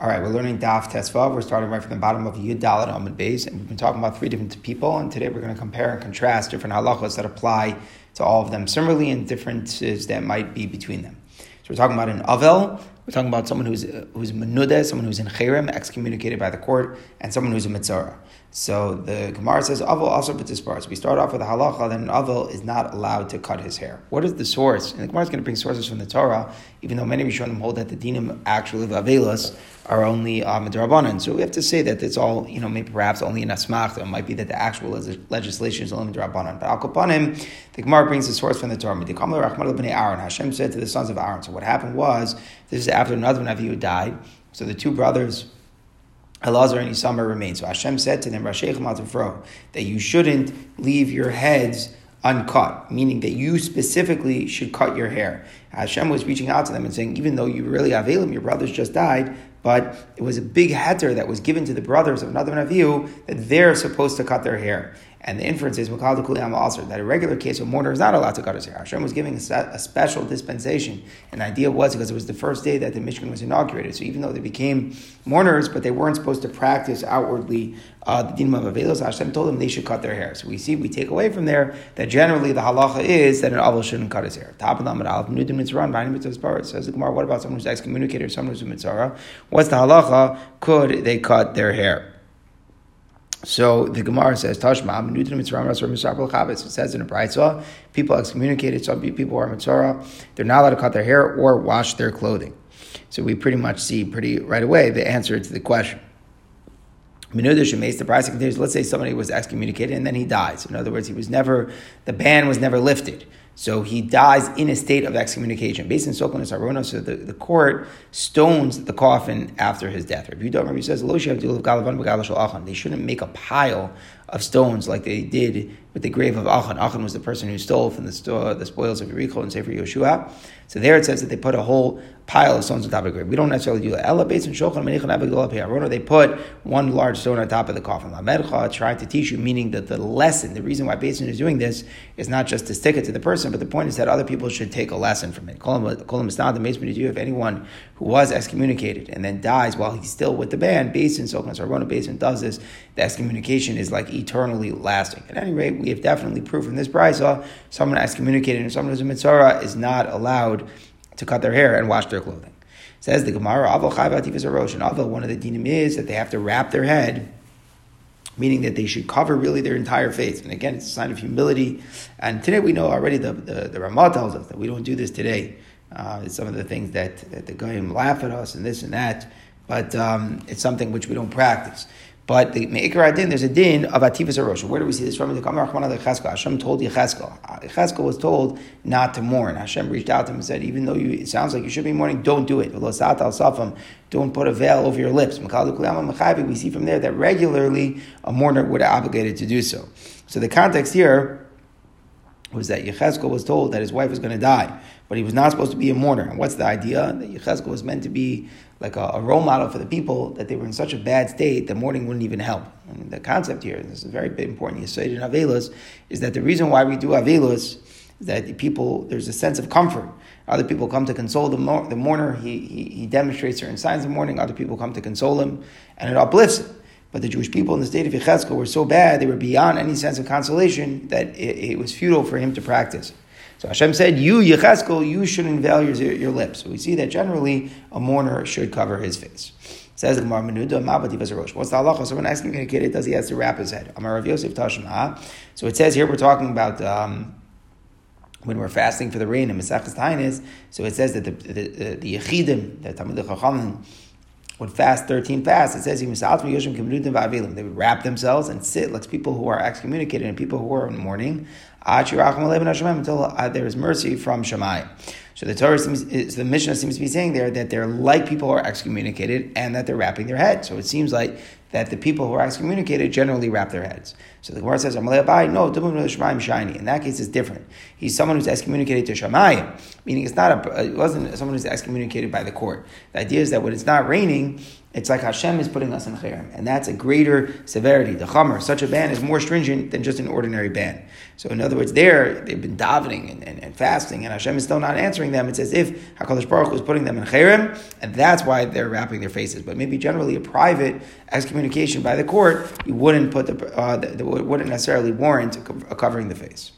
All right, we're learning Daf Tesvav. We're starting right from the bottom of Yud Dalet Amud Beis, and we've been talking about three different people. And today we're going to compare and contrast different halachas that apply to all of them similarly, and differences that might be between them. So we're talking about an avel. We're talking about someone who's who's menuda, someone who's in cherem, excommunicated by the court, and someone who's a mitzora. So the Gemara says Avel also part. We start off with a halacha that an Avel is not allowed to cut his hair. What is the source? And the Gemara is going to bring sources from the Torah, even though many Rishonim hold that the dinim actually of Avelas are only uh, midrabanan. So we have to say that it's all, you know, maybe perhaps only in asmach. It might be that the actual legislation is only midrabanan. But al kapanim, the Gemara brings the source from the Torah. Aaron. Hashem said to the sons of Aaron. So what happened was, this is after another Navi died. So the two brothers Elazar and Isamar remain. So Hashem said to them, that you shouldn't leave your heads uncut, meaning that you specifically should cut your hair. Hashem was reaching out to them and saying, even though you really Avelim, your brothers just died, but it was a big heter that was given to the brothers of another Naviu that they're supposed to cut their hair. And the inference is that a regular case of mourner is not allowed to cut his hair. Hashem was giving a, a, special dispensation. And the idea was because it was the first day that the Mishkan was inaugurated. So even though they became mourners, but they weren't supposed to practice outwardly uh, the dinim of Avelos, Hashem told them they should cut their hair. So we see, we take away from there that generally the halacha is that an Aval shouldn't cut his hair. Top of the Amad Nudim Mitzora, says the Gemara, what about someone who's excommunicated or someone who's a Mitzora? What's the halacha? Could they cut their hair? So the Gemara says, Tashma, It says in a Braitzah, people excommunicated, some people are Mitzora, they're not allowed to cut their hair or wash their clothing. So we pretty much see pretty right away the answer to the question. The price continues. Let's say somebody was excommunicated and then he dies. In other words, he was never the ban was never lifted. So he dies in a state of excommunication. Based in Sokon Sarona, so the, the court stones the coffin after his death. Rabbi Yudah says, They shouldn't make a pile of stones like they did with the grave of Achan. Achan was the person who stole from the, sto- the spoils of Yericho and Sefer Yoshua. So there it says that they put a whole pile of stones on top of the grave. We don't necessarily do that. Ella based on Shochan They put one large stone on top of the coffin. Lamercha trying to teach you, meaning that the lesson, the reason why Basin is doing this is not just to stick it to the person, but the point is that other people should take a lesson from it. Kolam is not the to if anyone who was excommunicated and then dies while he's still with the band, Basin, Sokhan Sarona Basin does this, the excommunication is like eternally lasting. At any rate, we have definitely proved from this brisa, someone excommunicated and someone who's a mitzora is not allowed to cut their hair and wash their clothing. It Says the Gemara, Aval Chayvativas Arosh, and Aval, one of the dinim is that they have to wrap their head, meaning that they should cover really their entire face. And again, it's a sign of humility. And today we know already, the, the, the Ramah tells us that we don't do this today. Uh, it's some of the things that, that the Goyim laugh at us and this and that, but um, it's something which we don't practice. But the Me'ikar Adin, there's a din of Ativas Arosha. Where do we see this from? The Kamar Rahman Yecheskel. Hashem told Yecheskel. Yecheskel was told not to mourn. Hashem reached out to him and said, even though you, it sounds like you should be mourning, don't do it. Don't put a veil over your lips. We see from there that regularly a mourner would have obligated to do so. So the context here was that Yecheskel was told that his wife was going to die, but he was not supposed to be a mourner. And what's the idea? That Yecheskel was meant to be like a, a, role model for the people that they were in such a bad state that mourning wouldn't even help. The concept here, this is very important, you in Avelus, is that the reason why we do Avelus is that the people, there's a sense of comfort. Other people come to console the, the mourner, he, he, he demonstrates certain signs of mourning, other people come to console him, and it uplifts him. But the Jewish people in the state of Yechezkel were so bad, they were beyond any sense of consolation that it, it was futile for him to practice. So Hashem said, "You Yecheskel, you shouldn't your, your lips." So we see that generally a mourner should cover his face. It Says the Gemara, "Menuda mabati vazarosh." What's the halacha? Someone asking a kid, does he has to wrap his head? Amar Rav Yosef Tashma. So it says here we're talking about. Um, when we're fasting for the rain in Mesachas Tainis, so it says that the the, the, Yechidim, the Talmud Chachamim, would fast 13 fasts. It says they would wrap themselves and sit like people who are excommunicated and people who are in mourning until uh, there is mercy from Shamayim. So the Torah seems, the Mishnah seems to be saying there that they're like people are excommunicated and that they're wrapping their head. So it seems like that the people who are excommunicated generally wrap their heads. So the Gemara says, no, shiny. In that case, it's different. He's someone who's excommunicated to Shamayim, meaning it's not a, it wasn't someone who's excommunicated by the court. The idea is that when it's not raining, it's like Hashem is putting us in cherem, and that's a greater severity. The chamer, such a ban, is more stringent than just an ordinary ban. So, in other words, there they've been davening and, and, and fasting, and Hashem is still not answering. them, it's as if Hakadosh Baruch was putting them in chayrim, and that's why they're wrapping their faces. But maybe generally a private excommunication by the court, you wouldn't put the, uh, the, the wouldn't necessarily warrant covering the face.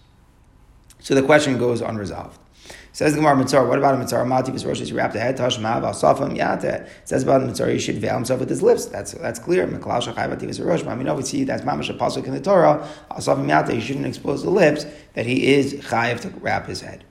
So the question goes unresolved. Says the Gemara Mitzora, what about a Mitzora? Mati Rosh, wrapped the head, Tashma, Vasafam, Yate. Says about the Mitzora, he should veil himself with his lips. That's that's clear. Meklal Shachai was Rosh. I mean, no, we see that's Mamash a Pasuk in the Torah. Asafam Yate, he shouldn't expose the lips, that he is Chayiv to wrap his head.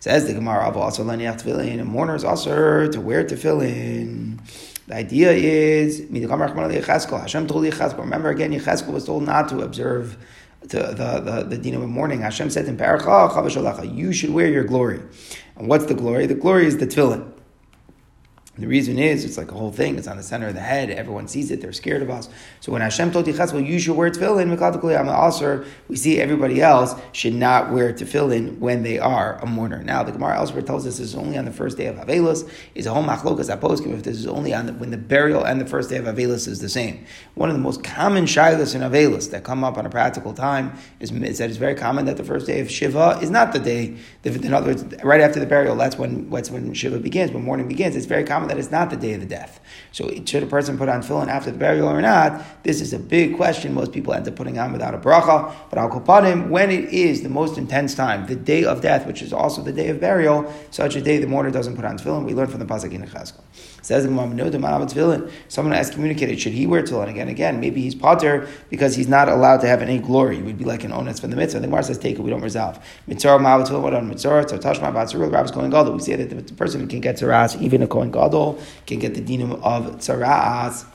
Says the Gemara, Abu also Laniach Tefillin, a mourner is also to wear tefillin. The idea is, Hashem told Yecheskel, remember again, Yecheskel was told not to observe the, the, the, the din of mourning. Hashem said in Paracha, ah, you should wear your glory. And what's the glory? The glory is the tefillin. The reason is, it's like a whole thing. It's on the center of the head. Everyone sees it. They're scared of us. So when Hashem told Yichas, well, you should wear tefillin, also we see everybody else should not wear tefillin when they are a mourner. Now, the Gemara elsewhere tells us this is only on the first day of Avelis. Is a whole machlokas aposkim if this is only on the, when the burial and the first day of Avelis is the same. One of the most common shilas in Avelis that come up on a practical time is, is that it's very common that the first day of Shiva is not the day, in other words, right after the burial, that's when, that's when Shiva begins, when mourning begins. It's very common that it's not the day of the death. So should a person put on tefillin after the burial or not? This is a big question. Most people end up putting on without a bracha. But al kopanim, when it is the most intense time, the day of death, which is also the day of burial, such a day the mourner doesn't put on tefillin. We learn from the pasuk in Chazkel. Says the Someone has communicated, should he wear tefillin again? Again, maybe he's potter because he's not allowed to have any glory. He would be like an onus from the mitzvah. The Gemara says, take it, we don't resolve. Mitzora ma'avat tefillin, what on mitzora? Tashma batzurul, the rabbis going gadol. We say that the person can get tzaras, even a kohen gadol can get the dinam of tzaras.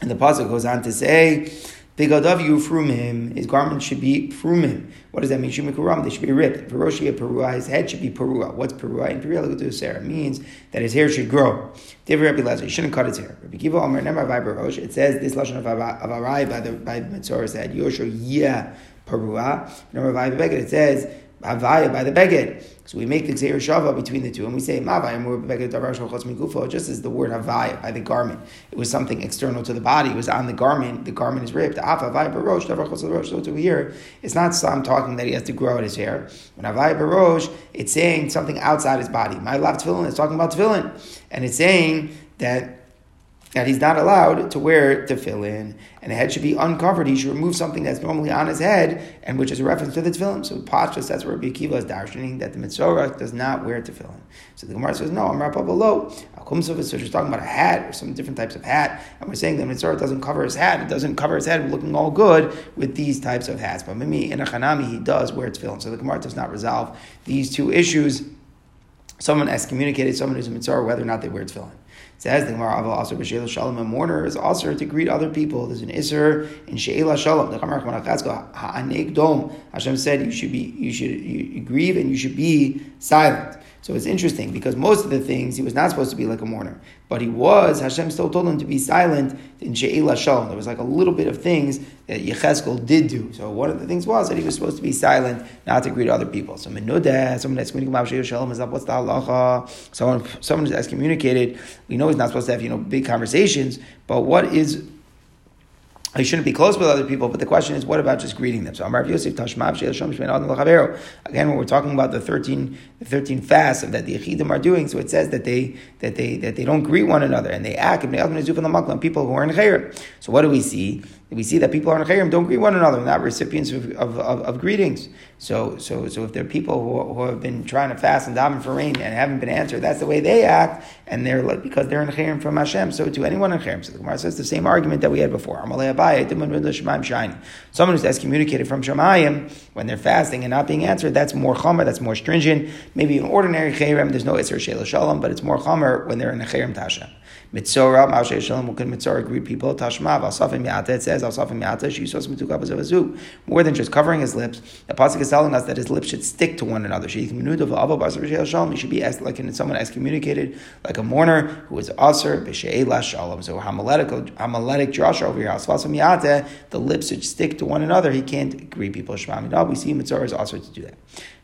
And the pasuk goes on to say, Bigadav from him, his garment should be from him. What does that mean? Shumikuram, they should be ripped. Peroshia perua, his head should be perua. What's perua? In Perua means that his hair should grow. David Rabbi Lazar, he shouldn't cut his hair. Rabbi Kiva Omer it says this lashon of Arai by the by Mitzora said, Yosho yeah perua. Nemar Beged, it says, Havaya by the Beged. So we make the Xer Shava between the two, and we say Mavaya Beged Davar Shachos Migufo, just as the word Havaya by the garment. It was something external to the body. It was on the garment. The garment is ripped. Havaya Barosh Davar Chos Rosh. So to here, it's not some talking that he has to grow out his hair. When Havaya Barosh, it's saying something outside his body. My love tefillin is talking about tefillin, and it's saying that that he's not allowed to wear tefillin, and the head should be uncovered. He should remove something that's normally on his head, and which is a reference to the tefillin. So Pashas, that's where Rabbi Akiva is darshaning that the Mitzorah does not wear tefillin. So the Gemara says, no, I'm Rappa below. So she's talking about a hat or some different types of hat, and we're saying that Mitzorah doesn't cover his hat. It doesn't cover his head looking all good with these types of hats. But maybe in a Hanami, he does wear tefillin. So the Gemara does not resolve these two issues. Someone excommunicated someone who's a Mitzorah, whether or not they wear tefillin. Says the Gemara, also b'sheila shalom, a mourner is also to greet other people. There's an iser in sheila shalom. The Gemara ha'anig dom. Hashem said you should be, you should you grieve and you should be silent. So it's interesting because most of the things he was not supposed to be like a mourner, but he was. Hashem still told him to be silent in She'ila Shalom. There was like a little bit of things that Yecheskel did do. So one of the things was that he was supposed to be silent, not to greet other people. So Menudah, someone that's about She'ila Shalom is up. What's the halacha? Someone, someone who's excommunicated. We know he's not supposed to have you know big conversations, but what is Oh, he shouldn't be close with other people, but the question is, what about just greeting them? So Again, when we're talking about the 13, the 13 fasts of that the Yechidim are doing, so it says that they that they that they don't greet one another and they act people who are in Chayrim. So what do we see? We see that people are in Chayrim don't greet one another, not recipients of, of, of, of, greetings. So, so, so if there are people who, who have been trying to fast and daven for rain and haven't been answered, that's the way they act, and they're like, because they're in Chayrim from Hashem. So to anyone in Chayrim, so the Gemara says the same argument that we had before. Someone who's excommunicated from Shemayim when they're fasting and not being answered, that's more chomer, that's more stringent. Maybe in ordinary Chayrim, there's no Isser Shelo Shalom, but it's more chomer when they're in a Chayrim Tasha. Mitzora, Ma'ashe Shalom, can Mitzora greet people? Tashma, Valsafim Yata, it says, Alsafim Yata, Shisos Mitukabas of Azu. More than just covering his lips, the Pasuk is telling us that his lips should stick to one another. He should be like someone excommunicated, like a mourner who is Aser, B'She'ela Shalom. So Hamaletic, Hamaletic Joshua over here, Alsafim Yata, the lips should stick to one another. He can't greet people. Shema We see Mitzora is also to do that.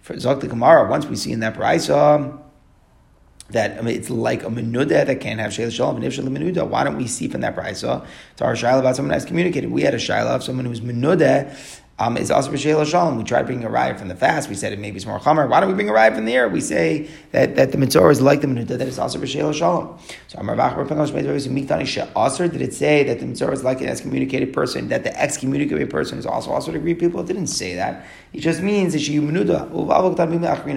For Zok the Gemara, once we see in that Brisa, that I mean, it's like a menuda that can't have shayla shalom and ifshal menuda. Why don't we see from that brisa to our shaila about someone that's communicated? We had a shaila of someone who's menuda um, is also b'sheila shalom. We tried bringing a ride from the fast. We said it maybe it's more chamer. Why don't we bring a ride from the air? We say that, that the mitzora is like the menuda, that it's also b'sheila shalom. So Amar did it say that the mitzora is like an excommunicated person, that the excommunicated person is also also to greet people? It didn't say that. It just means that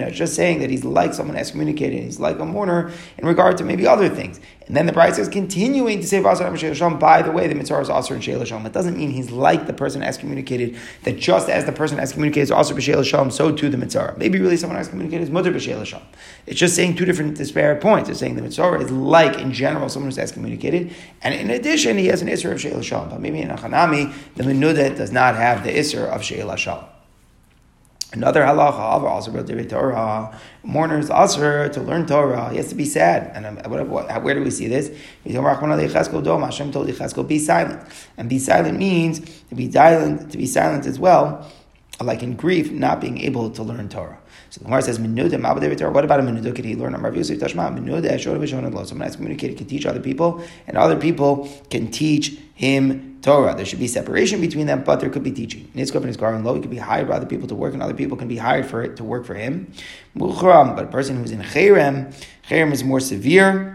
It's just saying that he's like someone excommunicated, he's like a mourner in regard to maybe other things. And then the Bride is continuing to say, by the way, the mitzora is also in Sheila Shalom. It doesn't mean he's like the person excommunicated, that just as the person excommunicated is also B'Sheila Shalom, so too the mitzora. Maybe really someone excommunicated is Mutter B'Sheila Shalom. It's just saying two different disparate points. It's saying the mitzora is like, in general, someone who's excommunicated, and in addition, he has an Isser of Sheila Shalom. But maybe in Achanami, the Menuda does not have the Isser of Sheila Shalom. Another halacha, Torah, mourners also to learn Torah. He has to be sad. And um, what, what, where do we see this? Hashem told Yecheskel, be silent. And be silent means to be silent, to be silent as well, like in grief, not being able to learn Torah. So the Gemara says, Menuda, What about a Menuda? Could he learn Amar Yosef Tashma? Menuda, Someone has communicated, can teach other people, and other people can teach him Torah. There should be separation between them, but there could be teaching. Nitzkov and Isgar and Lo, he could be hired by other people to work, and other people can be hired for it to work for him. But a person who's in Cherem, Cherem is more severe.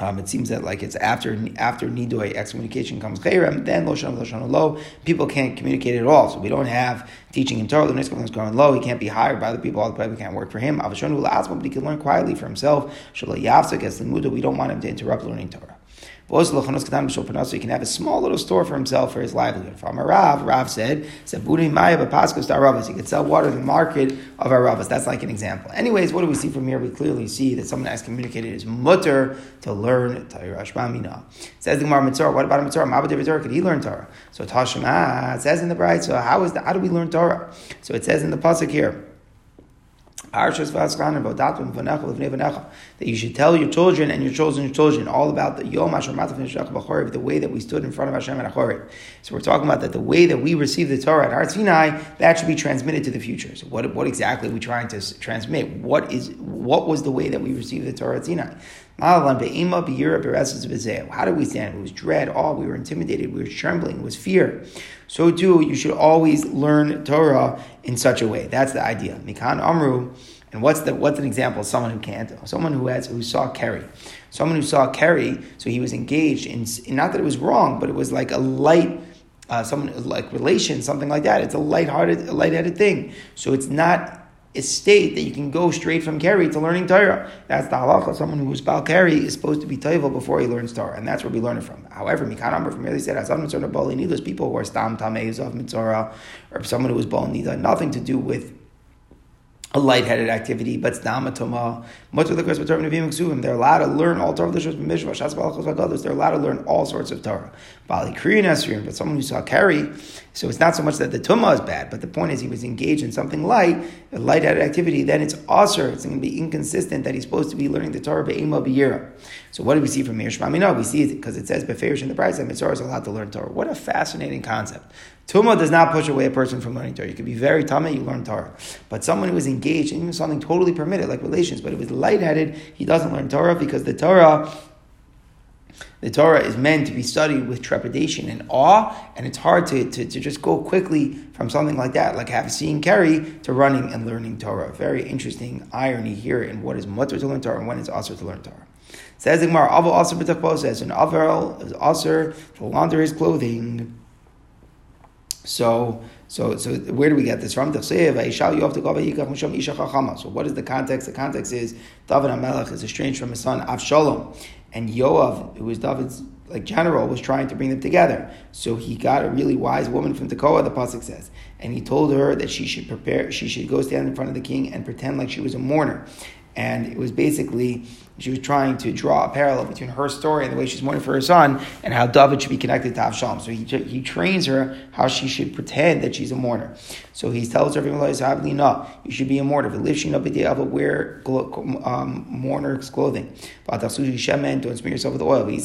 Um, it seems that like it's after after nidoy excommunication comes cherem, then lo shana lo. People can't communicate at all, so we don't have teaching in Torah. The next is going low. He can't be hired by other people. Other people can't work for him. Avashonu but he can learn quietly for himself. Shalom gets the We don't want him to interrupt learning Torah. You can have a small little store for himself for his livelihood. From a Rav, Rav said, he could sell water in the market of Aravas. That's like an example. Anyways, what do we see from here? We clearly see that someone has communicated his mutter to learn Torah. Says the Gemara Mitzora. What about a Mitzora? Mabad could he learn Torah? So Tashma, says in the Bride, so how is the, how do we learn Torah? So it says in the Pasuk here. That you should tell your children and your children's children all about the Yom the way that we stood in front of Hashem at Achorit. So we're talking about that the way that we received the Torah at Har Sinai, that should be transmitted to the future. So what, what exactly are we trying to transmit? What is what was the way that we received the Torah at Sinai? How do we stand? It was dread, awe, we were intimidated, we were trembling, it was fear. So too, you should always learn Torah in such a way. That's the idea. Mikan Amru, and what's the what's an example of someone who can't? Someone who has who saw Kerry. Someone who saw Kerry, so he was engaged in not that it was wrong, but it was like a light uh, someone like relation, something like that. It's a light-hearted, light-headed thing. So it's not state that you can go straight from Keri to learning Torah. That's the halacha. Someone who's Bal Keri is supposed to be Toivel before he learns Torah, and that's where we learn it from. However, Mikan Amr from merely said, Azam Mitzvah Bali Those people who are Stam Tamei of Mitzvah, or someone who is Bal Nida, nothing to do with a lightheaded activity, but Stamatoma, much of the Chris They're allowed to learn all Torah, they're allowed to learn all sorts of Torah. Bali Kriyan but someone who saw Kari, so it's not so much that the Tumah is bad, but the point is he was engaged in something light, a lightheaded activity, then it's also it's going to be inconsistent that he's supposed to be learning the Torah Be'ema B'yira. So what do we see from here? No, we see it because it says Beferish in the price that Mitzora is allowed to learn Torah. What a fascinating concept. Tumah does not push away a person from learning Torah. You could be very tummy, you learn Torah. But someone who is engaged in something totally permitted, like relations, but it was lightheaded, he doesn't learn Torah because the Torah the Torah is meant to be studied with trepidation and awe, and it's hard to, to, to just go quickly from something like that, like have seen Kerry, to running and learning Torah. Very interesting irony here in what is mutter to learn Torah and when it's also to learn Torah. Says Gemara, Aval also says an Aval is also to launder his clothing. So, so, so where do we get this from? So what is the context? The context is David HaMelech is estranged from his son Avshalom, and Yoav, who was David's like general, was trying to bring them together. So he got a really wise woman from Tekoa, the pasuk says, and he told her that she should prepare, she should go stand in front of the king and pretend like she was a mourner. And it was basically she was trying to draw a parallel between her story and the way she's mourning for her son and how David should be connected to Avshalom. So he, he trains her how she should pretend that she's a mourner. So he tells her, you should be a mourner. But Wear um, mourner's clothing. Don't smear yourself with oil. You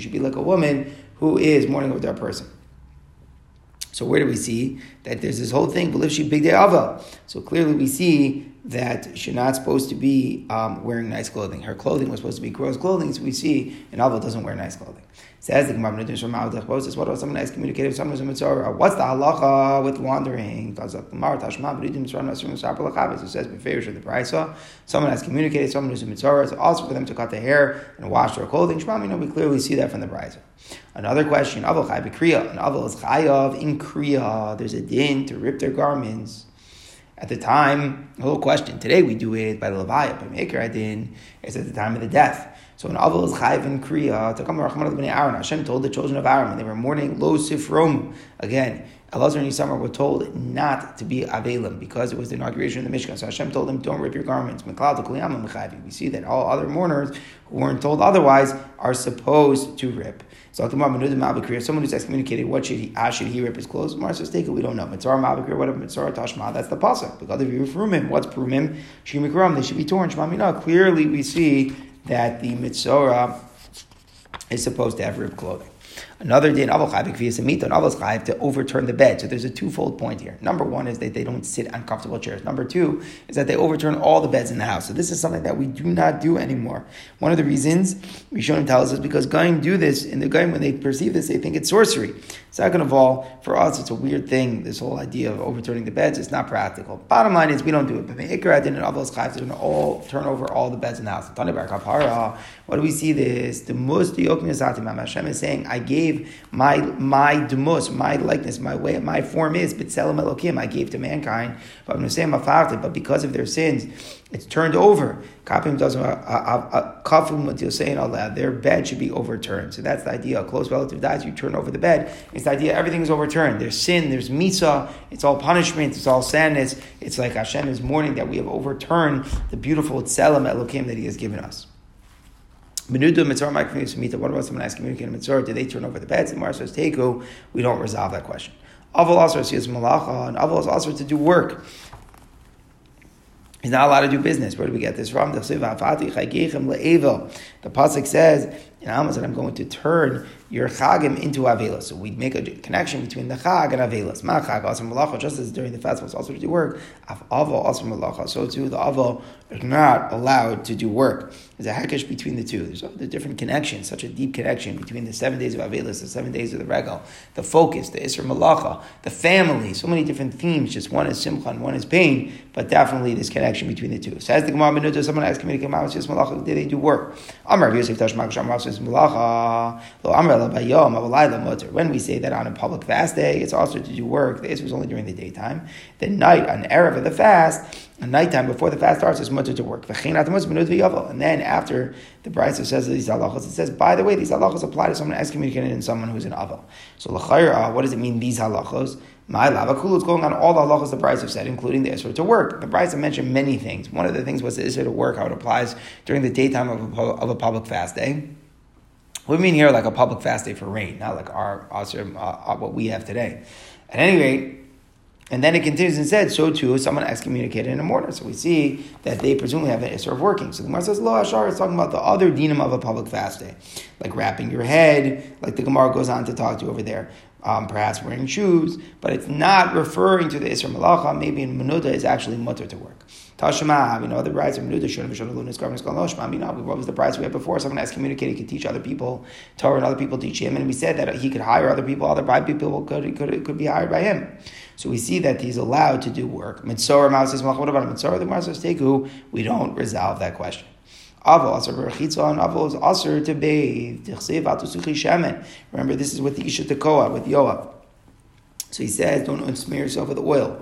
should be like a woman who is mourning over that person. So where do we see that there's this whole thing? big day. So clearly we see that she's not supposed to be um, wearing nice clothing. Her clothing was supposed to be gross clothing, so we see an Aval doesn't wear nice clothing. Says the Gemara Moses, what about someone has communicated someone who's a mitzora? What's the halacha with wandering? It says Beferish of the Brisa. Someone has communicated someone who's a mitzora. It's also for them to cut their hair and wash their clothing. Shmam, you know, we clearly see that from the Brisa. Another question, Aval Chai. An Aval is Chayav in Kriya. There's a din to rip their garments. At the time, a little question. Today we do it by the Levaya, by Maker Adin. It's at the time of the death. So an Avil is Chayv in Kriya, Aaron. Hashem told the children of Aaron when they were mourning, Lo Sifrom. Again, Elazar and Yisamar were told not to be Avelim because it was the inauguration of the Mishkan. So Hashem told them, don't rip your garments. We see that all other mourners who weren't told otherwise are supposed to rip. So someone who's excommunicated, what should he, how should he rip his clothes? Mar says, take it, we don't know. Mitzora Mabakir, whatever, Mitzora Tashma, that's the pasuk. Because if you him, what's Prumim? Shimikram, they should be torn. Shmamina, clearly we see that the mitzora is supposed to have rib clothing. Another day in Avol Chayv Kviyasamita and Avos Chayv to overturn the bed. So there's a twofold point here. Number one is that they don't sit on comfortable chairs. Number two is that they overturn all the beds in the house. So this is something that we do not do anymore. One of the reasons Rishonim tell us is because Goyim do this, and the Goyim, when they perceive this, they think it's sorcery. Second of all, for us, it's a weird thing, this whole idea of overturning the beds. It's not practical. Bottom line is, we don't do it. But the Ikra did and Avos Chayv to all turn over all the beds in the house. What do we see this? The most Musti Hashem is saying, I gave my my demus, my likeness, my way, my form is b'tzelem elokim. I gave to mankind, but but because of their sins, it's turned over. Kapim does uh, uh, uh, kafim what you're saying aloud. Their bed should be overturned. So that's the idea. A close relative dies, you turn over the bed. It's the idea everything is overturned. There's sin, there's misa. It's all punishment. It's all sadness. It's like Hashem is mourning that we have overturned the beautiful tzelem elokim that He has given us. Menuda mitzora mita. What about someone asking communicating mitzora? Did they turn over the beds? The Mar says teku. We don't resolve that question. Aval also says malacha, and aval is also to do work. He's not allowed to do business. Where do we get this from? The pasuk says in Amos that I'm going to turn your chagim into avelas. So we make a connection between the chag and avelas. Ma chag also malacha, just as during the festival, also to do work. Av aval also malacha. So too the aval is not allowed to do work. There's a hekesh between the two. There's a different connection, such a deep connection between the seven days of avelas, the seven days of the regal, the focus, the isra malacha, the family. So many different themes. Just one is simcha and one is pain, but definitely this connection between the two. So as the Gemara Menuda, someone asked me to come out, malacha, did they do work? Amar Yosef Tashmak Shamar Amar when we say that on a public fast day, it's also to do work. The was only during the daytime. The night, on Erev of the fast, at nighttime before the fast starts, it's mutter to work. And then after the Brisa says these halachas, it says, by the way, these halachas apply to someone excommunicated and someone who's an aval. So what does it mean, these halachas? My lavakulu is going on all the halachas the Brisa said, including the Isra to work. The Brisa mentioned many things. One of the things was the Isra to work, how it applies during the daytime of a, of a public fast day. We mean here like a public fast day for rain, not like our, our uh, what we have today. At any rate, and then it continues and said, so too, someone excommunicated in a mortar. So we see that they presumably have an issue of working. So the Gemara says, Lo Ashar is talking about the other dinam of a public fast day, like wrapping your head, like the Gemara goes on to talk to over there. Um, perhaps wearing shoes, but it's not referring to the Isra Malacha. Maybe in Menuda is actually mutter to work. Tashma, we know the brides of Menuda should have shown lunas garments called Loshma. What was the price we had before? Someone excommunicated, he could teach other people Torah and other people teach him, and we said that he could hire other people, other people could, could, could be hired by him. So we see that he's allowed to do work. Mitzorah, Mao says, what about Mitzorah? The Gemara says, Teku, we don't resolve that question. Aval asar berachitza and aval is asar to bathe. Remember, this is with the Isha Tekoa, with Yoav. So he says, don't smear yourself with oil.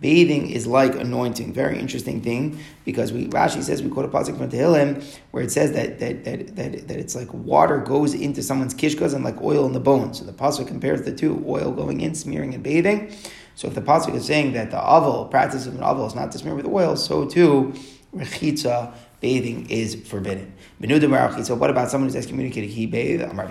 Bathing is like anointing. Very interesting thing because we Rashi says we quote a pasuk from Tehillim where it says that that, that, that, that it's like water goes into someone's kishkas and like oil in the bones. So the pasuk compares the two: oil going in, smearing and bathing. So if the pasuk is saying that the aval practice of an aval is not to smear with oil, so too rechitza bathing is forbidden. So what about someone who's excommunicated? He bathed. When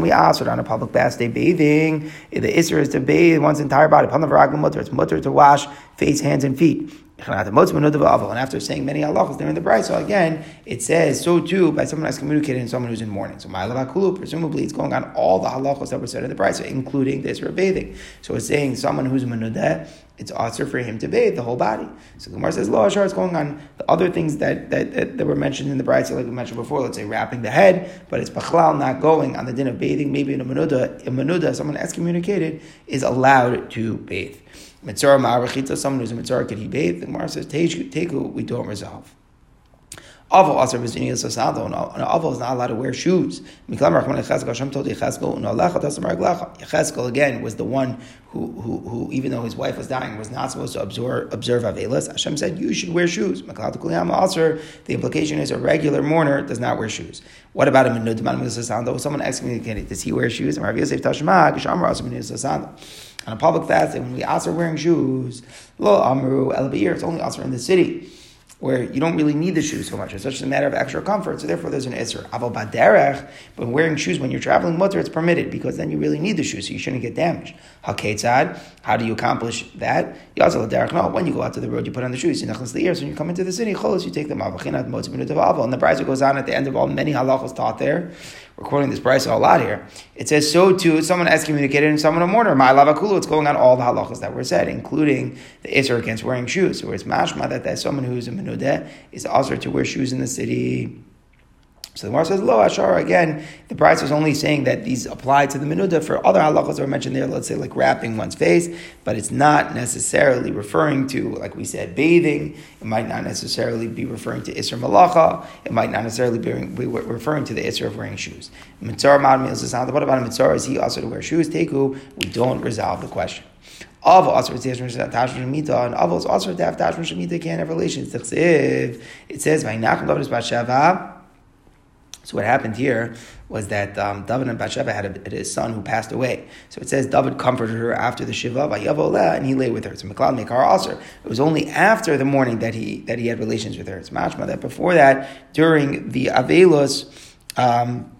we ask on a public bath day bathing, the isser is to bathe one's entire body. It's mutter to wash face, hands, and feet. And after saying many halachas there in the bride, so again, it says so too by someone who's communicated and someone who's in mourning. So ma'alavakulu, presumably it's going on all the halachas that were said in the bride, including this or bathing. So it's saying someone who's menudah it's also for him to bathe the whole body. So Gemara says, Lo Ashar is going on the other things that, that, that, that were mentioned in the Bride, like we mentioned before, let's say wrapping the head, but it's Bachlal not going on the din of bathing. Maybe in a Menuda, a Menuda, someone excommunicated, is allowed to bathe. Mitzora Ma'arachita, someone who's a Mitzora, could he bathe? The Gemara says, Teku, we don't resolve. Aval also v'zini sasado, and Aval is not allowed to wear shoes. Miklam Rachman Yecheskel, Hashem told Yecheskel, Unalecha Tasamar Glecha. Yecheskel again was the one who, who, who, even though his wife was dying, was not supposed to observe, observe Avelis. Hashem said, you should wear shoes. Miklam Kuliyam also, the implication is a regular mourner does not wear shoes. What about a Menud Sasando? Someone excommunicated, does he wear shoes? And Rav Yosef Tashma, Gishamar also Menud Sasando. On a public fast, when we also wearing shoes, lo amru el it's only also in the city where you don't really need the shoes so much. It's just a matter of extra comfort. So therefore, there's an isser. Aval baderech, but wearing shoes when you're traveling mutter, it's permitted because then you really need the shoes, so you shouldn't get damaged. Haketzad, how do you accomplish that? Yazal derech. No, when you go out to the road, you put on the shoes. You the ears. When you come into the city, cholos, you take them off. And the brisa goes on at the end of all many halachos taught there. We're quoting this brisa a lot here. It says so too. Someone excommunicated and someone a mourner. My lavakulu. It's going on all the halachas that were said, including the isser against wearing shoes. So it's mashma that there's someone who is a menudeh is also to wear shoes in the city. So the Gemara says, Lo Ashar, again, the price was only saying that these apply to the Menuda for other halachas that were mentioned there, let's say like wrapping one's face, but it's not necessarily referring to, like we said, bathing. It might not necessarily be referring to Isra Malacha. It might not necessarily be referring to the Isra of wearing shoes. Mitzora Mad what about a Mitzora? Is he also to wear shoes? Teku, we don't resolve the question. Of also tashmish shemita, and of also to have shemita can't have relations. It says, "Vaynachim David Bashava." So what happened here was that um, David and Bathsheba had, a, his son who passed away. So it says David comforted her after the shiva, and he lay with her. So Miklal Mekar also. It was only after the morning that he that he had relations with her. It's mashma that before that, during the Avelus, um,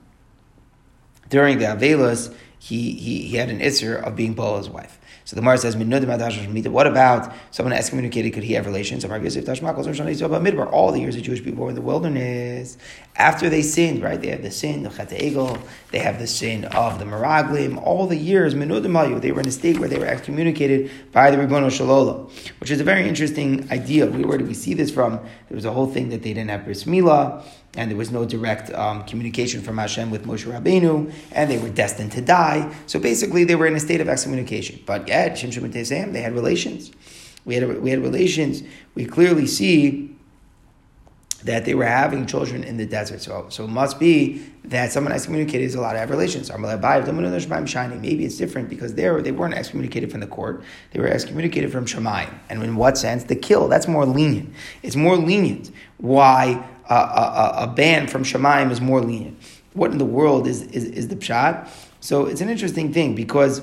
during the Avelus, he, he, he had an isser of being Boaz's wife. So the Gemara says, What about someone excommunicated? Could he have relations? All the years the Jewish people were in the wilderness, after they sinned, right? They have the sin, the Chet Egel, they have the sin of the Meraglim. All the years, they were in a state where they were excommunicated by the Ribono Shalola, which is a very interesting idea. Where do we see this from? There was a whole thing that they didn't have bris milah and there was no direct um, communication from Hashem with Moshe Rabbeinu, and they were destined to die. So basically, they were in a state of excommunication. But yet, Shimshon and they had relations. We had, we had relations. We clearly see that they were having children in the desert. So, so it must be that someone excommunicated is allowed to have relations. Maybe it's different because there they weren't excommunicated from the court; they were excommunicated from Shemayim. And in what sense? The kill that's more lenient. It's more lenient. Why? a, a, a ban from Shemaim is more lenient. What in the world is, is, is the pshat? So it's an interesting thing because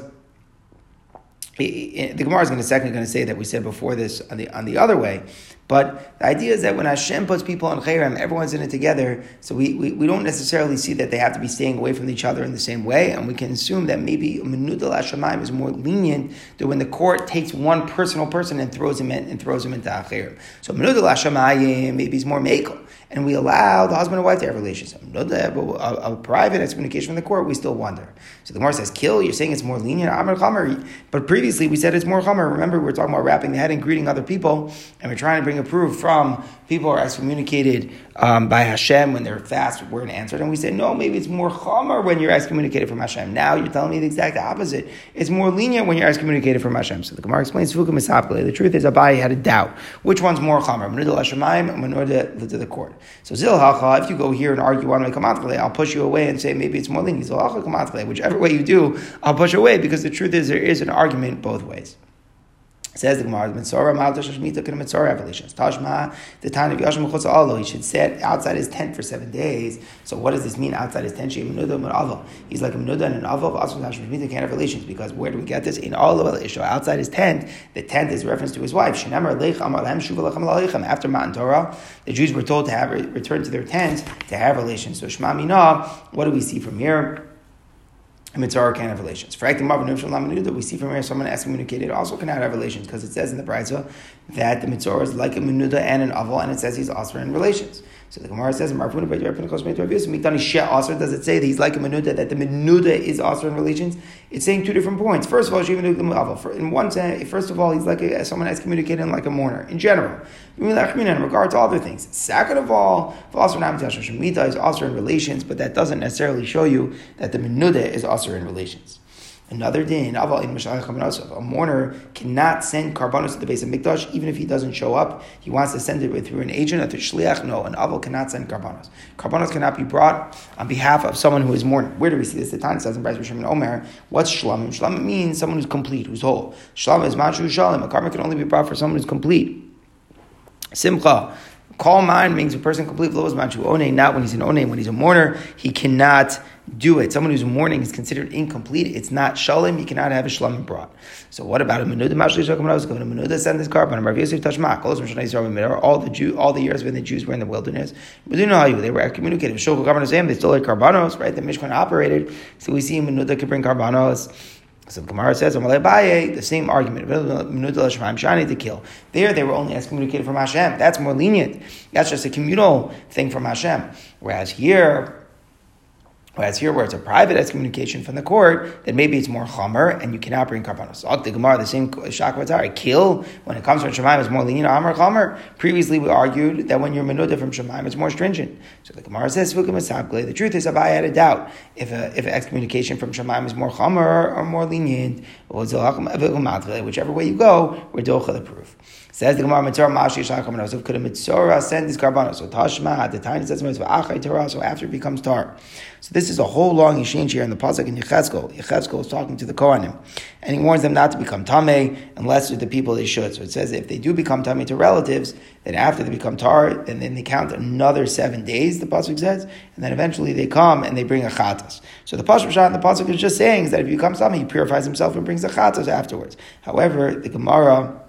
the Gemara is going to second going to say that we said before this on the on the other way, but the idea is that when Hashem puts people on Chayram, everyone's in it together. So we, we, we, don't necessarily see that they have to be staying away from each other in the same way, and we can assume that maybe Menudal Hashemayim is more lenient than when the court takes one personal person and throws him in and throws him into Chayram. So Menudal Hashemayim maybe is more makel and we allow the husband and wife to have relations. A, a, a private excommunication from the court, we still wonder. So the Gemara says, kill, you're saying it's more lenient, but previously we said it's more chamer. Remember, we were talking about wrapping the head and greeting other people, and we're trying to bring a proof from people are excommunicated um, by Hashem when they're fast weren't answered. And we say, no, maybe it's more chamer when you're excommunicated from Hashem. Now you're telling me the exact opposite. It's more lenient when you're excommunicated from Hashem. So the Gemara explains, the truth is Abai had a doubt. Which one's more and to the court. So Zilhacha, if you go here and argue one way, I'll push you away and say maybe it's more lenient. Zilhacha Whichever way you do, I'll push away because the truth is there is an argument both ways. Says the Gemara, Mitzora Malta Shashmita can Mitzora revelations. Tashma, the time of Yashim Chutz Alo, he should sit outside his tent for seven days. So what does this mean outside his tent? He's like a Menuda and an Avo, also Shashmita can't have relations because where do we get this? In all of Isha, outside his tent, the tent is reference to his wife. After Matan Torah, the Jews were told to have return to their tent to have relations. So Shema Mina, what do we see from here? Mitzvah can have relations. For that we see from here someone excommunicated also cannot have relations because it says in the Brisa that the mitzora is like a menuda and an aval, and it says he's also in relations. So the Gemara says, does it say that he's like a menuda, that the menuda is also in relations? It's saying two different points. First of all, in one sense, first of all, he's like a, someone excommunicated like a mourner in general. In regard to other things. Second of all, is also in relations, but that doesn't necessarily show you that the menuda is also in relations. Another din, a mourner cannot send karbanos to the base of mikdash even if he doesn't show up. He wants to send it through an agent or through shliach. No, an aval cannot send karbanos. Karbanos cannot be brought on behalf of someone who is mourning. Where do we see this? The Tanya says in Bryce Rishon Omer, what's shlamim? Shlamim means someone who's complete, who's whole. Shlamim is machu shalim. A karban can only be brought for someone who's complete. Simcha. Call mine means a person complete flows machu one, not when he's an one. When he's a mourner, he cannot do it. Someone who's mourning is considered incomplete. It's not shalom. You cannot have a shalom brought. So what about a menuda? Going to menuda send this carbon. All the Jew, all the years when the Jews were in the wilderness, they were excommunicated. They still had carbonos, right? The Mishkan operated. So we see menuda could bring carbonos. So the Gemara says, the same argument, to kill. There, they were only excommunicated from Hashem. That's more lenient. That's just a communal thing from Hashem. Whereas here, Whereas here, where it's a private excommunication from the court, then maybe it's more chomer, and you cannot bring karbanos. The Gemara, the same shakvatar, kill when it comes from Shemaim is more lenient. Amar chomer. Previously, we argued that when you're menuda from Shemaim, it's more stringent. So the Gemara says, The truth is, if I had a doubt if a, if excommunication from Shemaim is more chomer or more lenient, whichever way you go, we're docha the proof. Says the Gemara, Mitzora Mashi Shacham Could a Mitzora send these karbanos? So Tashma at the time it says Mitzvah Achai Torah. So after it becomes tar. So this is a whole long exchange here in the pasuk in Yechezkel. Yechezkel is talking to the Kohanim, and he warns them not to become tamei unless with the people they should. So it says if they do become tamei to relatives, then after they become tar, then, then they count another seven days. The pasuk says, and then eventually they come and they bring a chatas. So the pasuk shot the pasuk is just saying that if you become tamei, he purifies himself and brings a chatas afterwards. However, the Gemara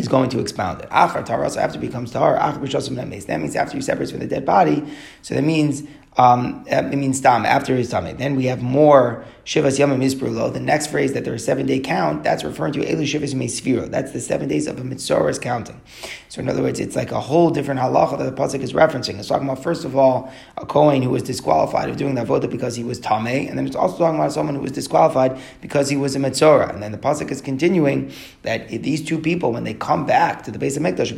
is going to expound it. Achar taras after it becomes tar, achar That means after you separate from the dead body. So that means um, it means tam after his tummy. Then we have more Shivas Yamim Isbrulo. The next phrase that there is seven day count, that's referring to Elu Shivas Meisfiro. That's the seven days of a Mitzorah's counting. So in other words, it's like a whole different halacha that the pasuk is referencing. It's talking about first of all a Kohen who was disqualified of doing the avodah because he was tamei, and then it's also talking about someone who was disqualified because he was a Mitzorah. And then the pasuk is continuing that these two people, when they come back to the base of Mikdash,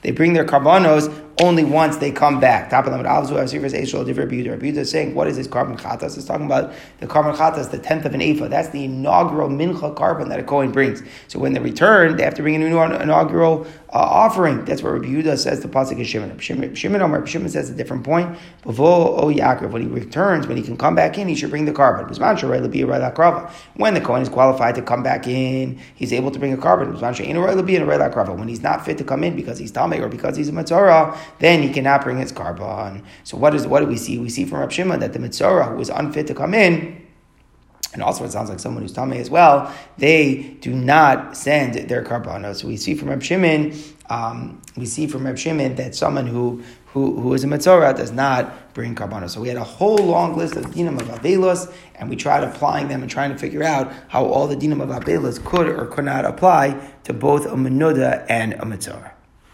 they bring their karbanos only once they come back. Top of them, is saying, what is this korban chatas? It's talking about the korban chatas, the tenth of an ephah. That's the inaugural mincha carbon that a Kohen brings. So when they return, they have to bring a new inaugural uh, offering. That's what Rabbi Yehuda says the pasuk is Shimon. Shimon, Shimon, Omer, Shimon says a different point. When he returns, when he can come back in, he should bring the carbon. When the Kohen is qualified to come back in, he's able to bring a carbon. When he's not fit to come in because he's tamei or because he's a matzorah, then he cannot bring his carbon. So what is what do we see? We see from Rabbi Shimon that the mitzorah who was unfit to come in and also it sounds like someone who's tamei as well, they do not send their karbanos. We see from Reb Shimon, um, we see from Reb Shimon that someone who who, who is a Mitzorah does not bring karbanos. So we had a whole long list of dinim of Avelos, and we tried applying them and trying to figure out how all the dinim of Avelos could or could not apply to both a Menuda and a Mitzorah.